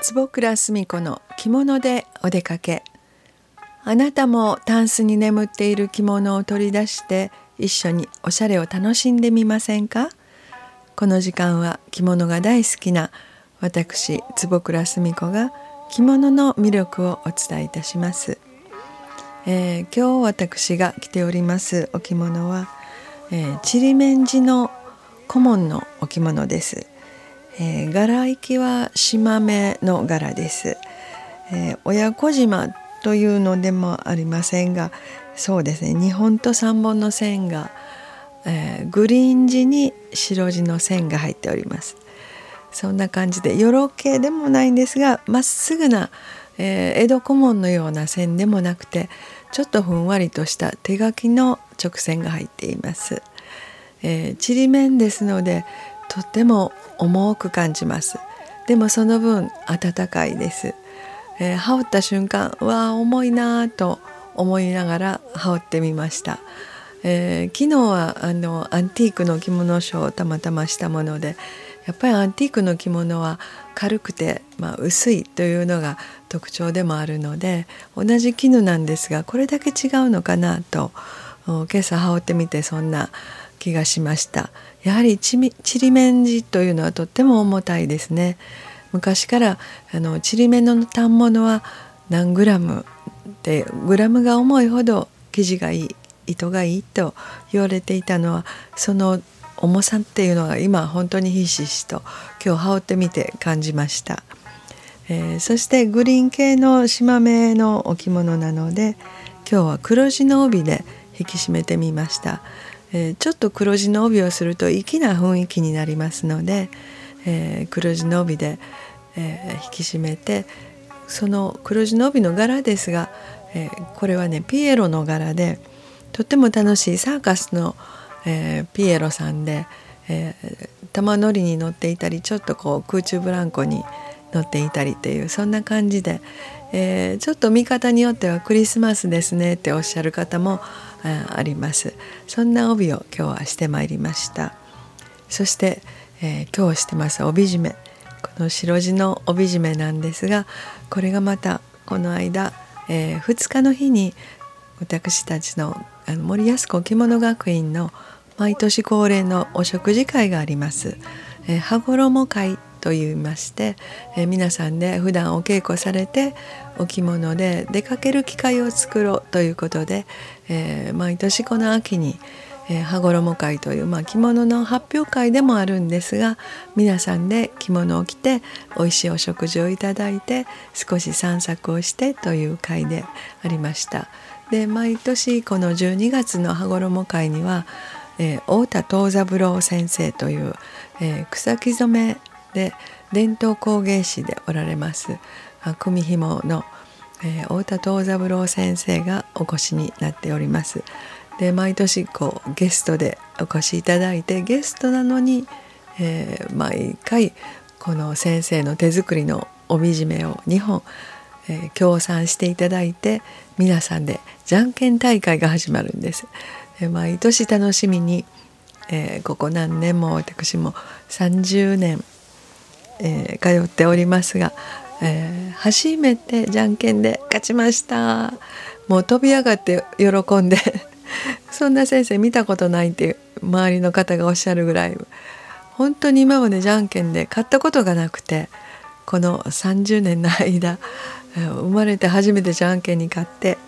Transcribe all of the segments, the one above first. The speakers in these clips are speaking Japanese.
坪倉澄子の着物でお出かけ。あなたもタンスに眠っている着物を取り出して一緒におしゃれを楽しんでみませんか？この時間は着物が大好きな私坪倉澄子が着物の魅力をお伝えいたします、えー、今日私が着ておりますお着物は、えー、ちりめん地の顧問のお着物です。えー、柄行きは島目の柄です、えー、親子島というのでもありませんがそうですね2本と3本の線が、えー、グリーン地に白地の線が入っております。そんな感じでよろけでもないんですがまっすぐな、えー、江戸古文のような線でもなくてちょっとふんわりとした手書きの直線が入っています。えー、ちりめんですのでとっても重く感じます。でもその分暖かいです、えー、羽織った瞬間わあ重いなと思いながら羽織ってみました、えー、昨日はあのアンティークの着物ショーをたまたましたものでやっぱりアンティークの着物は軽くて、まあ、薄いというのが特徴でもあるので同じ絹なんですがこれだけ違うのかなと今朝羽織ってみてそんな気がしました。やはりちりめんじというのはとっても重たいですね。昔からあのちりめんの反物は何グラムでグラムが重いほど生地がいい糸がいいと言われていたのはその重さっていうのが今本当にひしひしと今日羽織ってみて感じました、えー、そしてグリーン系の島目のお着物なので今日は黒地の帯で引き締めてみました。えー、ちょっと黒地の帯をすると粋な雰囲気になりますので、えー、黒地の帯で、えー、引き締めてその黒地の帯の柄ですが、えこれはねピエロの柄でとっても楽しいサーカスの柄、えーピエロさんで、え玉乗りに乗っていたりちょっとこう空中ブランコに乗っていたりというそんな感じで、えちょっと見方によってはクリスマスですねっておっしゃる方もあります。そんな帯を今日はしてまいりました。そして、え、今日してます帯締め。この白地の帯締めなんですがこれがまたこの間、え、2日の日に私たちのあの森安子着物学院の毎年恒例のお食事会があります。えー、羽衣会と言いまして、えー、皆さんで普段お稽古されてお着物で出かける機会を作ろうということで、えー、毎年この秋に、えー、羽衣会という、まあ、着物の発表会でもあるんですが皆さんで着物を着て美味しいお食事をいただいて少し散策をしてという会でありました。で毎年この12月の羽衣会には、えー、太田藤三郎先生という、えー、草木染めで伝統工芸士でおられます組紐の、えー、太田藤三郎先生がお越しになっております。で毎年こうゲストでお越しいただいてゲストなのに、えー、毎回この先生の手作りの帯締めを2本、え、協賛していただいて皆さんでじゃんけん大会が始まるんです。で毎年楽しみに、えー、ここ何年も私も30年えー、通っておりますが、えー、初めてじゃんけんで勝ちましたもう飛び上がって喜んで そんな先生見たことないって周りの方がおっしゃるぐらい本当に今までじゃんけんで勝ったことがなくてこの30年の間生まれて初めてじゃんけんに勝って、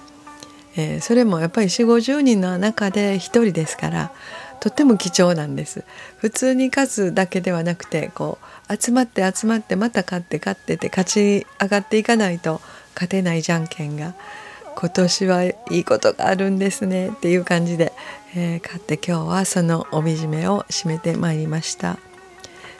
えー、それもやっぱり4 5 0人の中で1人ですからとっても貴重なんです普通に勝つだけではなくてこう集まって集まってまた勝って勝ってて勝ち上がっていかないと勝てないじゃんけんが今年はいいことがあるんですねっていう感じで、えー、勝って今日はその帯締めを締めてまいりました。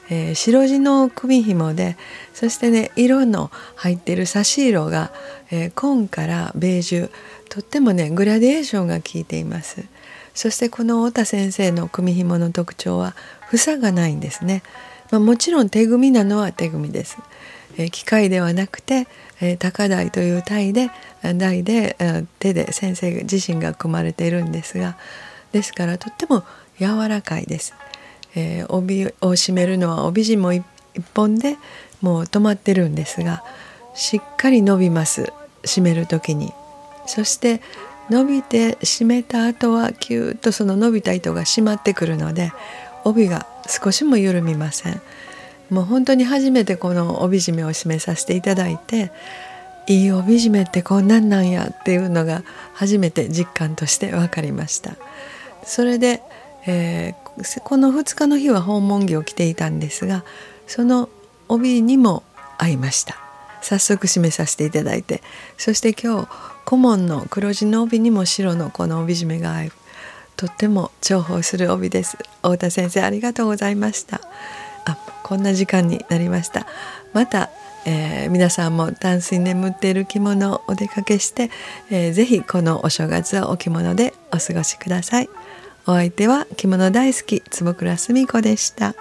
えー、白地の首紐でそしてね色の入ってる差し色が、えー、紺からベージュとってもねグラデーションが効いています。そしてこの太田先生の組紐の特徴は房がないんですね、まあ、もちろん手組みなのは手組みです、えー、機械ではなくて、えー、高台という台で台でえ手で先生自身が組まれているんですがですからとっても柔らかいです、えー、帯を締めるのは帯締め一本でもう止まってるんですがしっかり伸びます締める時に。そして伸びて締めた後はキューッとその伸びた糸が締まってくるので帯が少しも緩みません。もう本当に初めてこの帯締めを締めさせていただいていい帯締めってこんなんなんやっていうのが初めて実感として分かりました。それで、えー、この2日の日は訪問着を着ていたんですがその帯にも合いました。早速締めさせていただいて。そして今日顧問の黒地の帯にも白のこの帯締めが合うとっても重宝する帯です。太田先生ありがとうございました。あこんな時間になりました。また、えー、皆さんもタンスに眠っている着物をお出かけして、えー、ぜひこのお正月はお着物でお過ごしください。お相手は着物大好き坪倉澄子でした。